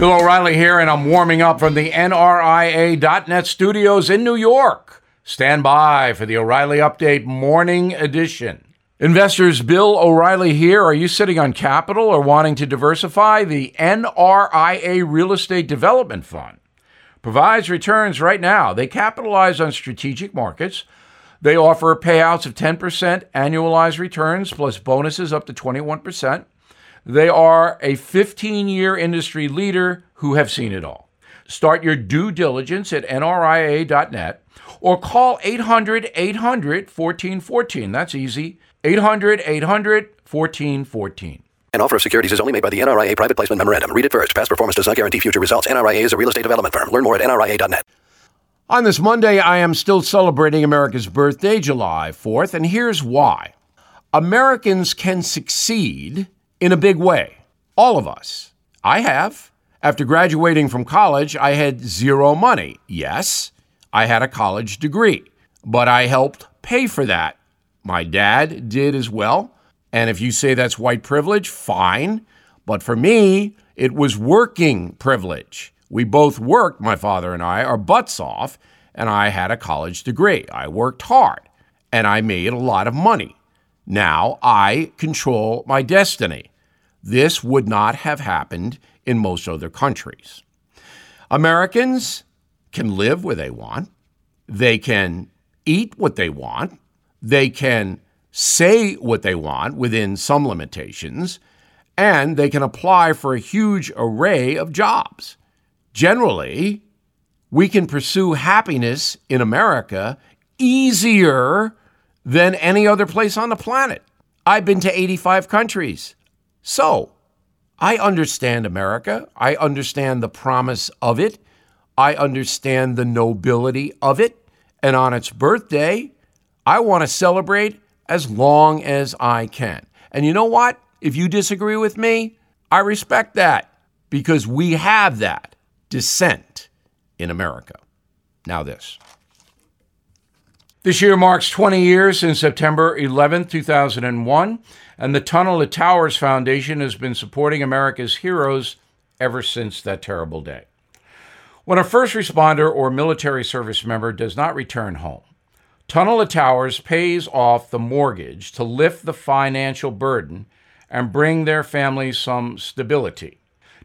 Bill O'Reilly here, and I'm warming up from the NRIA.net studios in New York. Stand by for the O'Reilly Update Morning Edition. Investors, Bill O'Reilly here. Are you sitting on capital or wanting to diversify? The NRIA Real Estate Development Fund provides returns right now. They capitalize on strategic markets. They offer payouts of 10% annualized returns plus bonuses up to 21%. They are a 15 year industry leader who have seen it all. Start your due diligence at nria.net or call 800 800 1414. That's easy. 800 800 1414. An offer of securities is only made by the NRIA Private Placement Memorandum. Read it first. Past performance does not guarantee future results. NRIA is a real estate development firm. Learn more at nria.net. On this Monday, I am still celebrating America's birthday, July 4th, and here's why. Americans can succeed in a big way. All of us. I have. After graduating from college, I had zero money. Yes, I had a college degree, but I helped pay for that. My dad did as well. And if you say that's white privilege, fine. But for me, it was working privilege. We both worked, my father and I, our butts off, and I had a college degree. I worked hard and I made a lot of money. Now I control my destiny. This would not have happened in most other countries. Americans can live where they want, they can eat what they want, they can say what they want within some limitations, and they can apply for a huge array of jobs. Generally, we can pursue happiness in America easier than any other place on the planet. I've been to 85 countries. So, I understand America. I understand the promise of it. I understand the nobility of it. And on its birthday, I want to celebrate as long as I can. And you know what? If you disagree with me, I respect that because we have that dissent in America. Now, this. This year marks 20 years since September 11, 2001, and the Tunnel to Towers Foundation has been supporting America's heroes ever since that terrible day. When a first responder or military service member does not return home, Tunnel to Towers pays off the mortgage to lift the financial burden and bring their families some stability.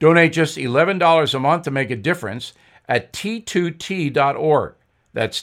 Donate just $11 a month to make a difference at t2t.org. That's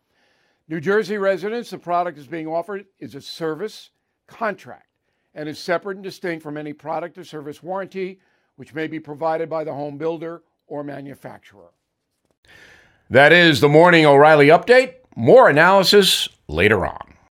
New Jersey residents, the product is being offered is a service contract and is separate and distinct from any product or service warranty, which may be provided by the home builder or manufacturer. That is the Morning O'Reilly Update. More analysis later on.